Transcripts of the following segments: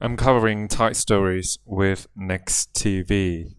I'm covering Thai stories with Next TV.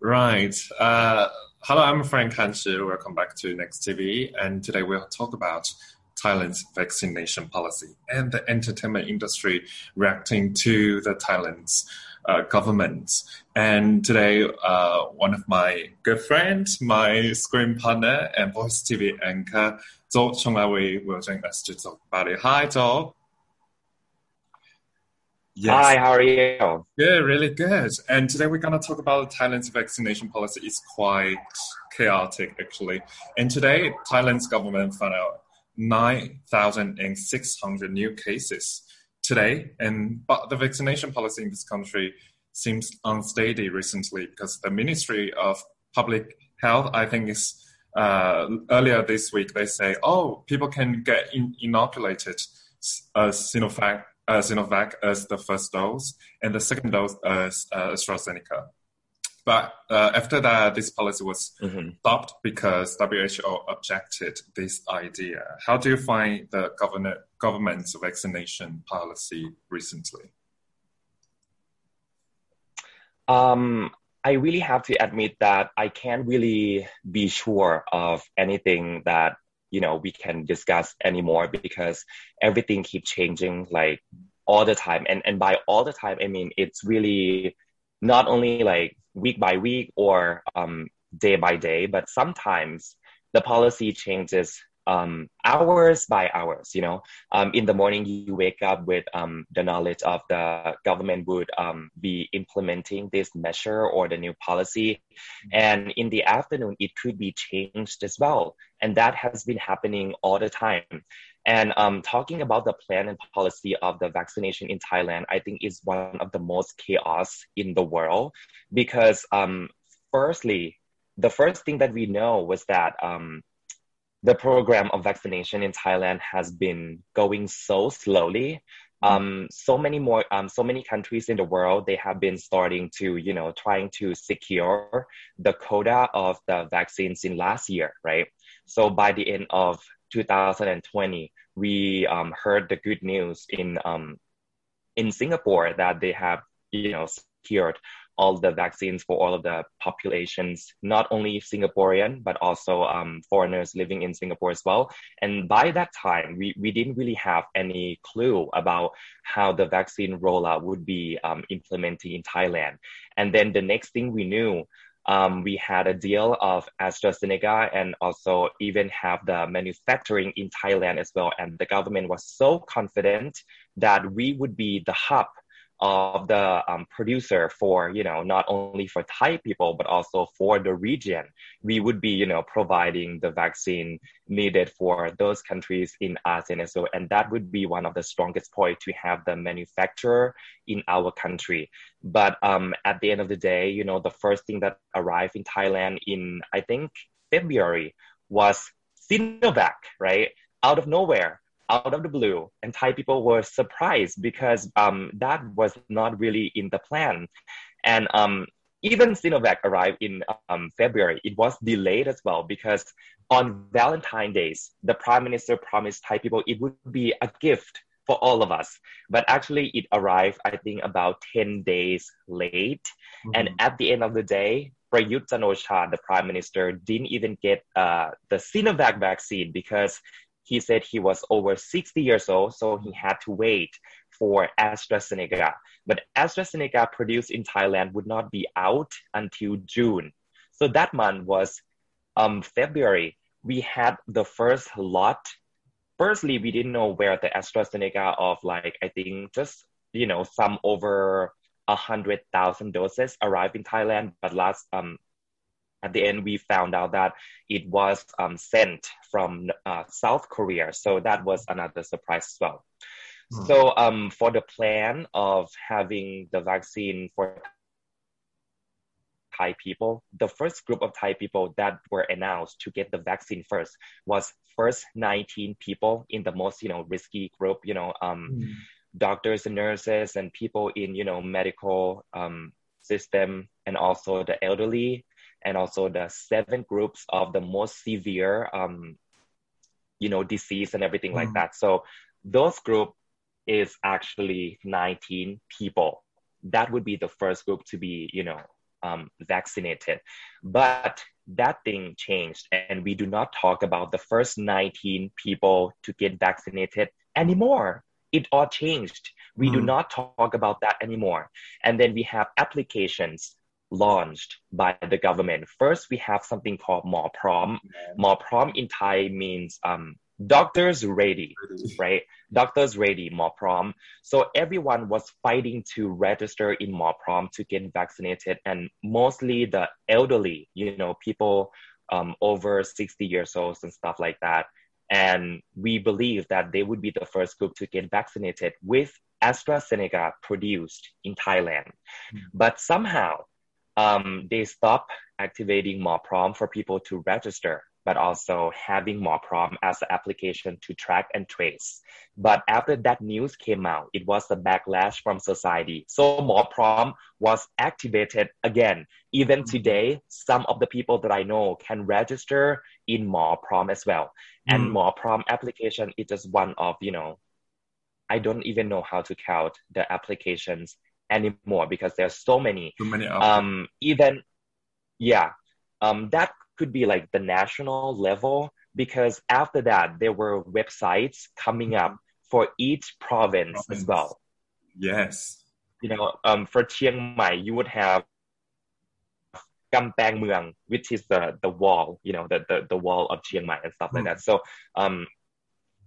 Right. Uh, hello, I'm Frank Hanshi. Welcome back to Next TV. And today we'll talk about Thailand's vaccination policy and the entertainment industry reacting to the Thailand's uh, government. And today, uh, one of my good friends, my screen partner and Voice TV anchor, Zhou Chongawi, will join us to talk about it. Hi, Zhou. Yes. Hi, how are you? Good, really good. And today we're going to talk about Thailand's vaccination policy. It's quite chaotic, actually. And today, Thailand's government found out 9,600 new cases today. And but the vaccination policy in this country seems unsteady recently because the Ministry of Public Health, I think, is uh, earlier this week they say, oh, people can get in- inoculated uh, Sinovac, uh, Sinovac as the first dose, and the second dose as uh, AstraZeneca. But uh, after that, this policy was mm-hmm. stopped because WHO objected this idea. How do you find the government government's vaccination policy recently? Um, I really have to admit that I can't really be sure of anything that you know we can discuss anymore because everything keeps changing like all the time and and by all the time i mean it's really not only like week by week or um, day by day, but sometimes the policy changes um, hours by hours. You know, um, in the morning you wake up with um, the knowledge of the government would um, be implementing this measure or the new policy, and in the afternoon it could be changed as well, and that has been happening all the time. And um, talking about the plan and policy of the vaccination in Thailand, I think is one of the most chaos in the world because, um, firstly, the first thing that we know was that um, the program of vaccination in Thailand has been going so slowly. Um, so many more, um, so many countries in the world, they have been starting to, you know, trying to secure the quota of the vaccines in last year, right? So by the end of 2020, we um, heard the good news in um, in Singapore that they have you know secured all the vaccines for all of the populations, not only Singaporean, but also um, foreigners living in Singapore as well. And by that time, we, we didn't really have any clue about how the vaccine rollout would be um, implemented in Thailand. And then the next thing we knew um, we had a deal of AstraZeneca and also even have the manufacturing in Thailand as well. And the government was so confident that we would be the hub of the um, producer for you know not only for Thai people but also for the region. We would be you know providing the vaccine needed for those countries in ASEAN as well, and that would be one of the strongest point to have the manufacturer in our country. But um, at the end of the day, you know the first thing that arrived in Thailand in I think February was Sinovac, right? Out of nowhere out of the blue, and Thai people were surprised because um, that was not really in the plan. And um, even Sinovac arrived in um, February. It was delayed as well because on Valentine's Days, the Prime Minister promised Thai people it would be a gift for all of us. But actually, it arrived, I think, about 10 days late. Mm-hmm. And at the end of the day, Prayut chan the Prime Minister, didn't even get uh, the Sinovac vaccine because he said he was over 60 years old, so he had to wait for AstraZeneca. But AstraZeneca produced in Thailand would not be out until June. So that month was um, February. We had the first lot. Firstly, we didn't know where the AstraZeneca of like, I think just, you know, some over a hundred thousand doses arrived in Thailand. But last um, at the end, we found out that it was um, sent from uh, South Korea. So that was another surprise as well. Mm. So um, for the plan of having the vaccine for Thai people, the first group of Thai people that were announced to get the vaccine first was first 19 people in the most, you know, risky group, you know, um, mm. doctors and nurses and people in, you know, medical um, system and also the elderly and also the seven groups of the most severe um, you know disease and everything mm. like that. So those group is actually 19 people. That would be the first group to be you know um, vaccinated. But that thing changed and we do not talk about the first 19 people to get vaccinated anymore. It all changed. We mm. do not talk about that anymore. And then we have applications launched by the government first we have something called more prom MorProm in thai means um, doctors ready, right? Doctors ready, prom. So everyone was fighting to register in prom to get vaccinated, and mostly the elderly, you know, people um, over 60 years old and stuff like that. And we believe that they would be the first group to get vaccinated with AstraZeneca produced in Thailand. Mm-hmm. But somehow um, they stopped activating prom for people to register but also having MorProm as an application to track and trace. But after that news came out, it was a backlash from society. So MorProm was activated again. Even mm-hmm. today, some of the people that I know can register in MorProm as well. And mm. MorProm application is just one of, you know, I don't even know how to count the applications anymore because there's so many. Too many. Um, even, yeah, um, that could be like the national level because after that there were websites coming up for each province, province. as well. Yes. You know, um, for Chiang Mai, you would have Kampang Mueang, which is the the wall, you know, the the, the wall of Chiang Mai and stuff mm. like that. So um,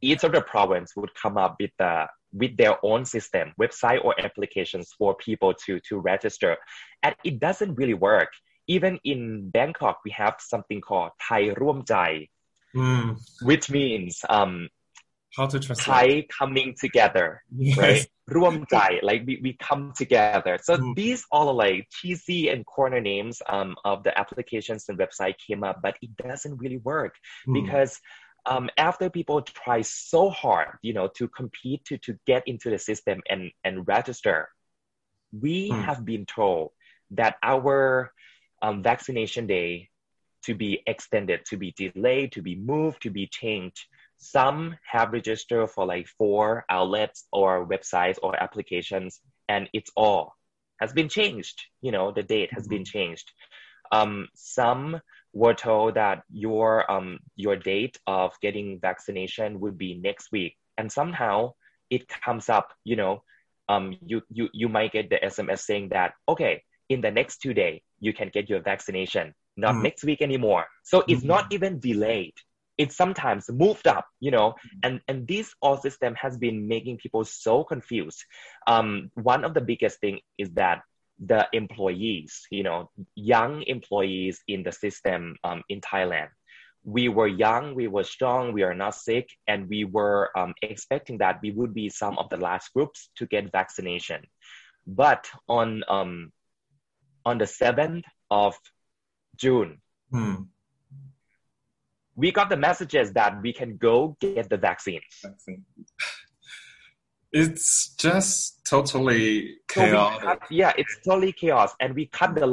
each of the province would come up with the with their own system, website or applications for people to to register, and it doesn't really work even in Bangkok, we have something called Thai Ruam Jai, mm. which means um, how to translate Thai coming together, yes. right? Ruom Jai, like we, we come together. So mm. these all are like cheesy and corner names um, of the applications and website came up, but it doesn't really work mm. because um, after people try so hard, you know, to compete to to get into the system and and register, we mm. have been told that our um, vaccination day to be extended, to be delayed, to be moved, to be changed. Some have registered for like four outlets or websites or applications, and it's all has been changed. You know, the date has been changed. Um, some were told that your um, your date of getting vaccination would be next week, and somehow it comes up. You know, um, you you you might get the SMS saying that okay, in the next two days you can get your vaccination, not mm. next week anymore. So it's mm-hmm. not even delayed. It's sometimes moved up, you know, and, and this all system has been making people so confused. Um, one of the biggest thing is that the employees, you know, young employees in the system um, in Thailand, we were young, we were strong, we are not sick, and we were um, expecting that we would be some of the last groups to get vaccination. But on um, on the 7th of June, hmm. we got the messages that we can go get the vaccine. vaccine. It's just totally chaotic. So cut, yeah, it's totally chaos. And we cut the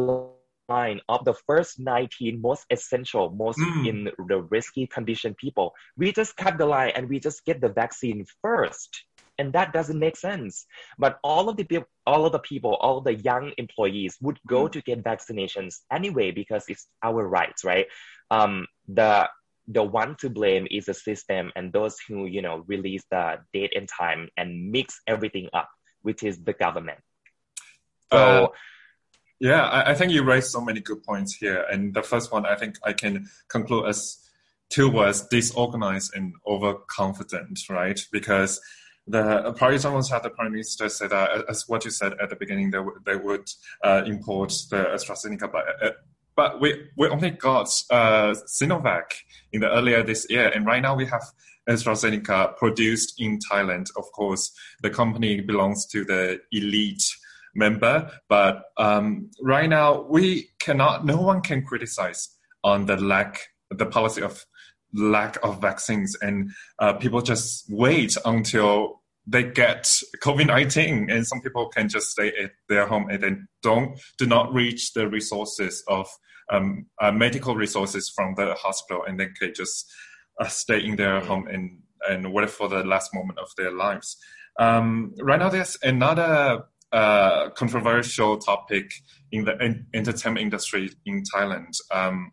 line of the first 19 most essential, most mm. in the risky condition people. We just cut the line and we just get the vaccine first and that doesn't make sense but all of the people all of the people all the young employees would go mm to get vaccinations anyway because it's our rights right um, the the one to blame is the system and those who you know release the date and time and mix everything up which is the government. So uh, yeah I, I think you raised so many good points here. And the first one i think i can conclude as two words disorganized and overconfident right? Because the Paris almost had the prime minister say that, as what you said at the beginning, they, w- they would uh, import the AstraZeneca, but, uh, but we, we only got uh, Sinovac in the earlier this year, and right now we have AstraZeneca produced in Thailand. Of course, the company belongs to the elite member, but um, right now we cannot, no one can criticize on the lack, the policy of lack of vaccines and uh, people just wait until they get COVID nineteen, and some people can just stay at their home and then don't do not reach the resources of um, uh, medical resources from the hospital, and they can just uh, stay in their home and and wait for the last moment of their lives. Um, right now, there's another uh, controversial topic in the in- entertainment industry in Thailand. Um,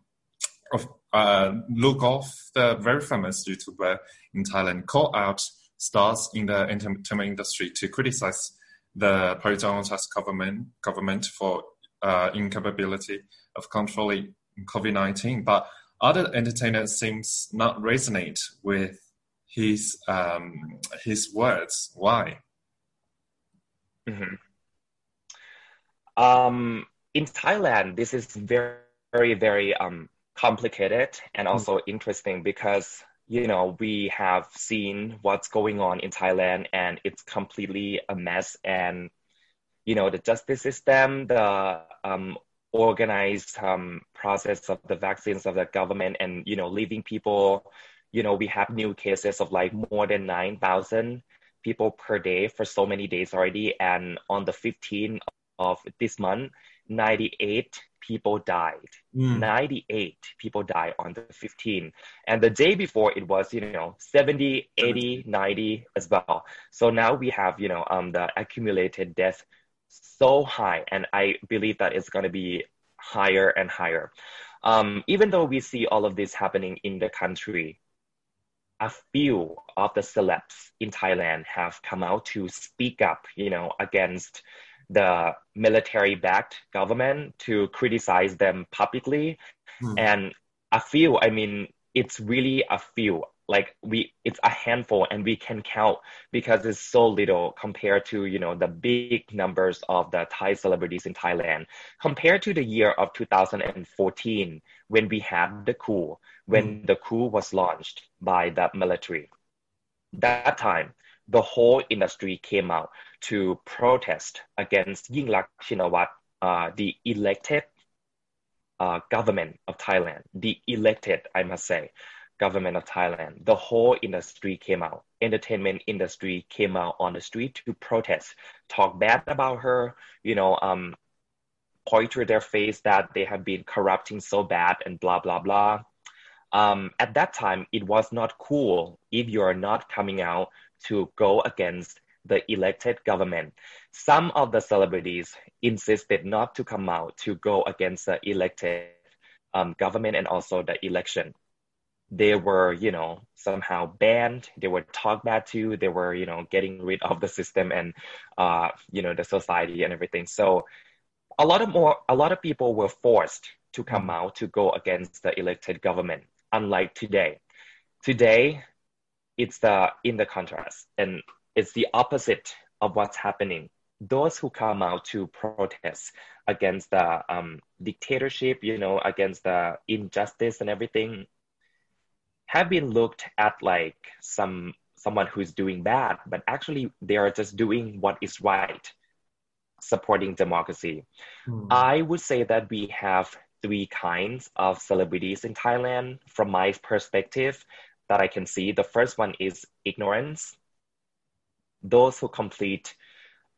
of uh, Lu Golf, the very famous YouTuber in Thailand, called out stars in the entertainment industry to criticize the Parijana's government government for uh, incapability of controlling COVID-19. But other entertainers seems not resonate with his um, his words. Why? Mm-hmm. Um, in Thailand, this is very, very, very um, complicated and also mm-hmm. interesting because you know we have seen what's going on in Thailand and it's completely a mess and you know the justice system, the um, organized um, process of the vaccines of the government and you know leaving people you know we have new cases of like more than 9000 people per day for so many days already. And on the 15th of this month 98 people died. Mm. 98 people died on the 15th and the day before it was you know 70 80 90 as well. So now we have you know um the accumulated death so high, and I believe that it's going to be higher and higher. Um, even though we see all of this happening in the country, a few of the celebs in Thailand have come out to speak up, you know, against the military-backed government to criticize them publicly. Hmm. And a few, I mean, it's really a few like we it's a handful and we can count because it's so little compared to you know the big numbers of the thai celebrities in thailand compared to the year of 2014 when we had the coup when mm. the coup was launched by the military that time the whole industry came out to protest against Yingluck Shinawatra, uh, the elected uh, government of Thailand, the elected, I must say, government of Thailand, the whole industry came out. Entertainment industry came out on the street to protest, talk bad about her, you know, um, point to their face that they have been corrupting so bad and blah blah blah. Um, at that time, it was not cool if you are not coming out to go against the elected government. Some of the celebrities insisted not to come out to go against the elected um, government and also the election they were, you know, somehow banned. They were talked back to. They were, you know, getting rid of the system and, uh, you know, the society and everything. So a lot of more, a lot of people were forced to come out to go against the elected government. Unlike today, today, it's the in the contrast, and it's the opposite of what's happening. Those who come out to protest against the um, dictatorship, you know, against the injustice and everything, have been looked at like some someone who's doing bad, but actually they are just doing what is right, supporting democracy. Mm. I would say that we have three kinds of celebrities in Thailand from my perspective that I can see. The first one is ignorance. Those who complete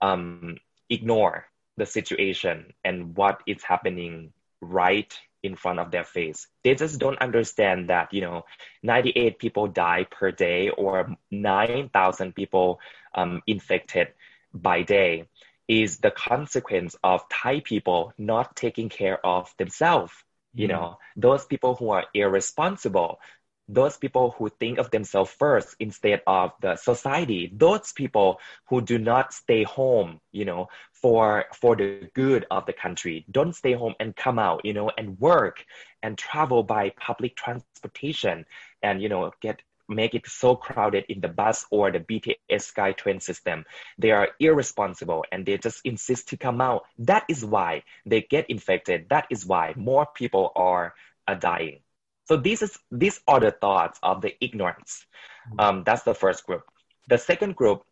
um, ignore the situation and what is happening right in front of their face. They just don't understand that, you know, 98 people die per day or 9,000 people um, infected by day is the consequence of Thai people not taking care of themselves. You mm-hmm. know, those people who are irresponsible, those people who think of themselves first instead of the society those people who do not stay home you know for for the good of the country don't stay home and come out you know and work and travel by public transportation and you know get make it so crowded in the bus or the BTS SkyTrain system. They are irresponsible and they just insist to come out. That is why they get infected. That is why more people are, are dying. So these is these are the thoughts of the ignorance. Mm-hmm. Um, that's the first group. The second group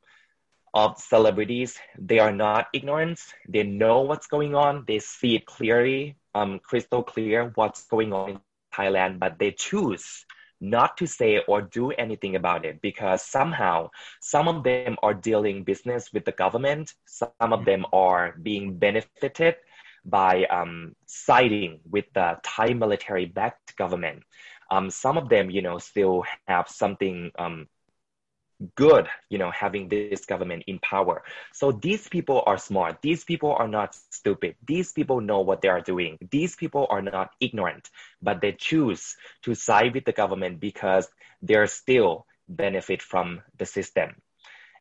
of celebrities, they are not ignorant. They know what's going on. They see it clearly, um, crystal clear what's going on in Thailand, but they choose not to say or do anything about it because somehow some of them are dealing business with the government, some of them are being benefited by um, siding with the Thai military-backed government. Um, some of them, you know, still have something um, good, you know, having this government in power. So these people are smart. These people are not stupid. These people know what they are doing. These people are not ignorant, but they choose to side with the government because they're still benefit from the system.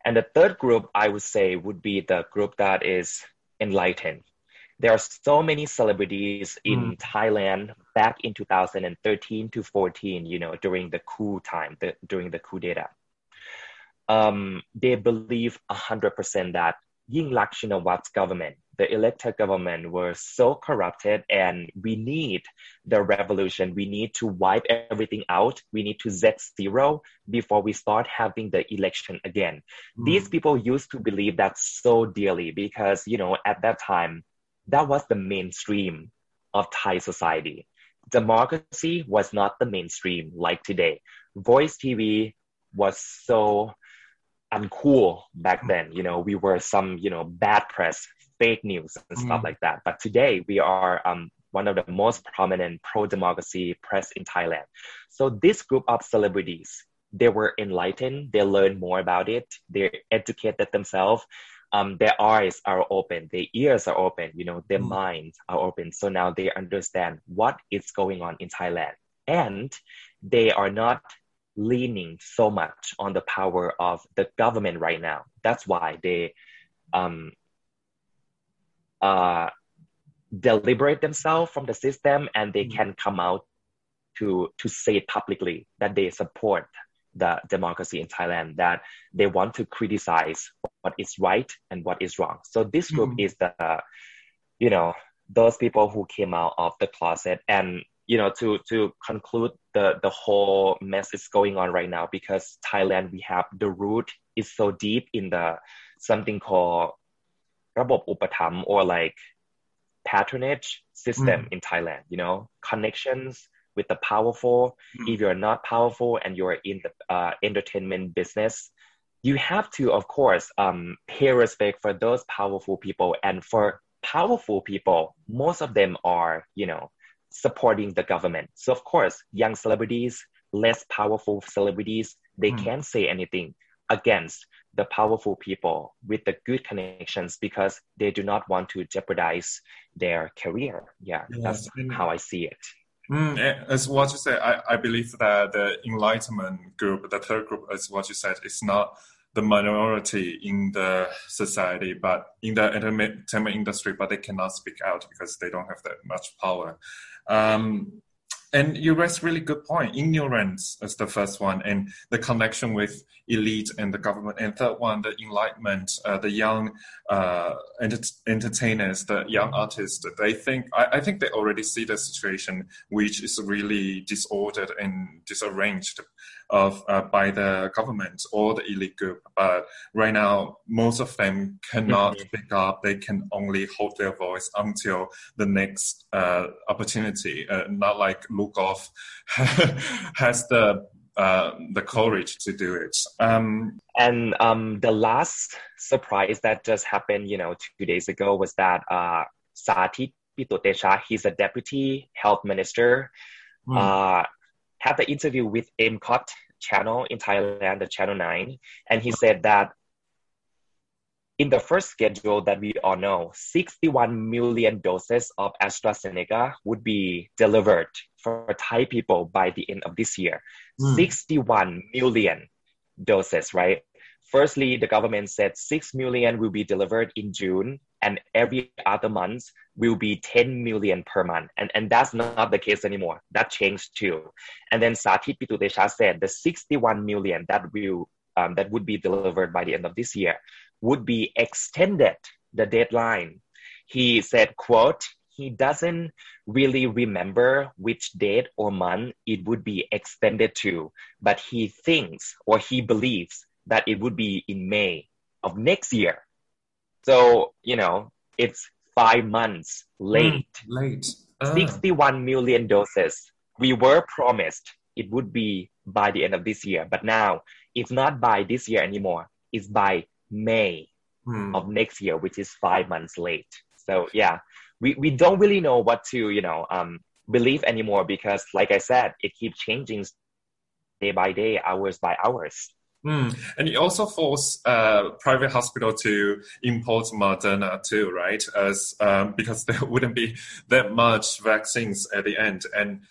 And the third group I would say would be the group that is enlightened. There are so many celebrities in mm. Thailand back in 2013 to 14, you know, during the coup time, the, during the coup d'etat um, they believe 100% that Yingluck Shinawatra's government, the elected government, were so corrupted, and we need the revolution. We need to wipe everything out. We need to Z zero before we start having the election again. Mm. These people used to believe that so dearly because, you know, at that time, that was the mainstream of Thai society. Democracy was not the mainstream like today. Voice TV was so uncool back then. You know, we were some, you know, bad press, fake news and stuff mm. like that. But today we are um, one of the most prominent pro-democracy press in Thailand. So this group of celebrities, they were enlightened. They learned more about it. They educated themselves. Um, their eyes are open. Their ears are open. You know, their mm. minds are open. So now they understand what is going on in Thailand, and they are not leaning so much on the power of the government right now. That's why they um, uh, deliberate themselves from the system and they mm-hmm. can come out to to say publicly that they support the democracy in Thailand, that they want to criticize what is right and what is wrong. So this group mm-hmm. is the, you know, those people who came out of the closet and you know to to conclude the the whole mess is going on right now because Thailand we have the root is so deep in the something called ระบบอุปถัมภ์ or like patronage system mm. in Thailand you know connections with the powerful mm. if you're not powerful and you're in the uh, entertainment business you have to of course um, pay respect for those powerful people and for powerful people most of them are you know supporting the government. So of course, young celebrities, less powerful celebrities, they mm. can't say anything against the powerful people with the good connections because they do not want to jeopardize their career. Yeah, yes. that's how I see it. Mm, as what you said, I, I believe that the enlightenment group, the third group, as what you said, is not the minority in the society, but in the entertainment industry, but they cannot speak out because they don't have that much power. Um, and you raised really good point. Ignorance is the first one, and the connection with elite and the government. And third one, the enlightenment, uh, the young uh, enter- entertainers, the young artists. They think I, I, think they already see the situation, which is really disordered and disarranged of uh, by the government or the elite group. But right now, most of them cannot mm-hmm. speak up. They can only hold their voice until the next uh, opportunity. Uh, not like Lukov has the uh, the courage to do it. Um, and um, the last surprise that just happened, you know, two days ago was that uh, Sathit Pitutecha, he's a deputy health minister, mm. uh, had the interview with MCOT channel in Thailand, the Channel 9, and he said that in the first schedule that we all know, 61 million doses of AstraZeneca would be delivered for Thai people by the end of this year. Mm. 61 million doses, right? Firstly, the government said 6 million will be delivered in June, and every other month will be 10 million per month. And, and that's not the case anymore. That changed too. And then Sathit Pitutecha said the 61 million that will um, that would be delivered by the end of this year would be extended the deadline. He said, quote, he doesn't really remember which date or month it would be extended to, but he thinks or he believes that it would be in May of next year. So, you know, it's five months late. Mm, late. Uh. 61 million doses. We were promised it would be by the end of this year. But now it's not by this year anymore. It's by May Hmm. of next year, which is five months late. So yeah, we, we don't really know what to, you know, um, believe anymore because like I said, it keeps changing day by day, hours by hours. Mm. And it also force uh, private hospital to import Moderna too, right? As um, because there wouldn't be that much vaccines at the end, and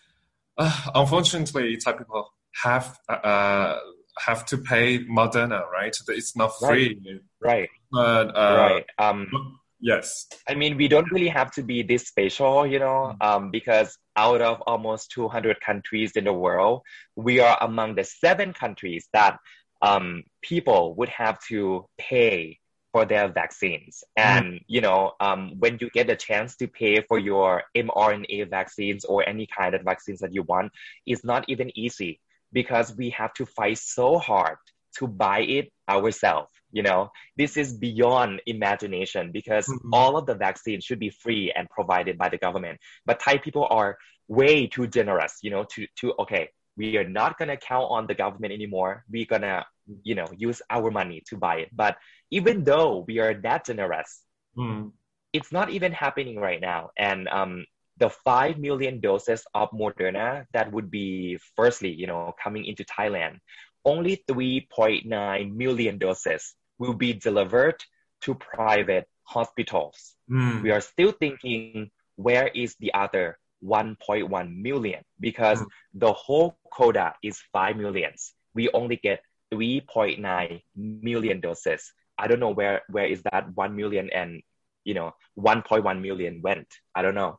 uh, unfortunately, Thai people have uh, have to pay Moderna, right? It's not free, Right. but uh, right. Um, yes, I mean, we don't really have to be this special, you know, um, because out of almost 200 countries in the world, we are among the seven countries that um, people would have to pay for their vaccines. And, you know, um, when you get a chance to pay for your mRNA vaccines or any kind of vaccines that you want, it's not even easy because we have to fight so hard to buy it ourselves. You know, this is beyond imagination because Mhm. all of the vaccines should be free and provided by the government. But Thai people are way too generous, you know, to, to, okay, we are not going to count on the government anymore. We're going to, you know, use our money to buy it. But even though we are that generous, Mm. it's not even happening right now. And um, the 5 million doses of Moderna that would be firstly, you know, coming into Thailand, only 3.9 million doses will be delivered to private hospitals. Mm. We are still thinking, where is the other 1.1 million? Because Mm. the whole quota is 5 millions. We only get 3.9 million doses. I don't know where, where is that 1 million and, you know, 1.1 million went. I don't know.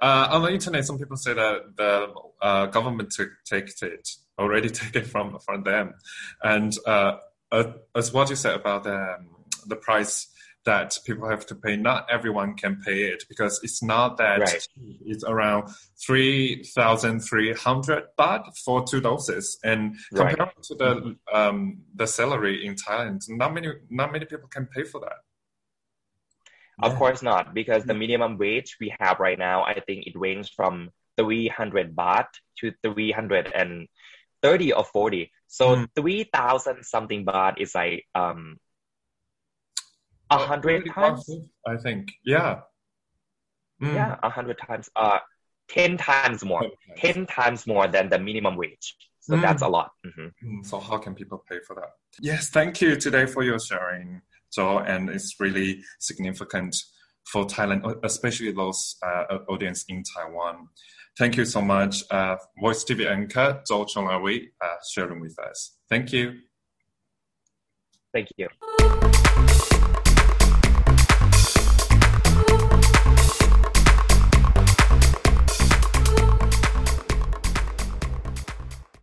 Uh, on the internet, some people say that the uh, government took takes it already take it from from them, and uh, uh, as what you said about the the price that people have to pay, not everyone can pay it because it's not that Right. It's around three thousand three hundred baht for two doses, and Right. compared to the um, the salary in Thailand, not many not many people can pay for that. Of Yeah. course not, because the minimum wage we have right now, I think it ranges from 300 baht to 330 or 40. So Mm. 3,000 something baht is like um, a hundred times. I think. Yeah. Mm. Yeah, a hundred times. Uh, 10 times more. 10 times more than the minimum wage. So Mm. that's a lot. Mhm. Mm, So how can people pay for that? Yes, thank you today for your sharing, Joe, and it's really significant for Thailand, especially those uh, audience in Taiwan. Thank you so much, uh, Voice TV anchor Joe Chongawi, uh, sharing with us. Thank you. Thank you.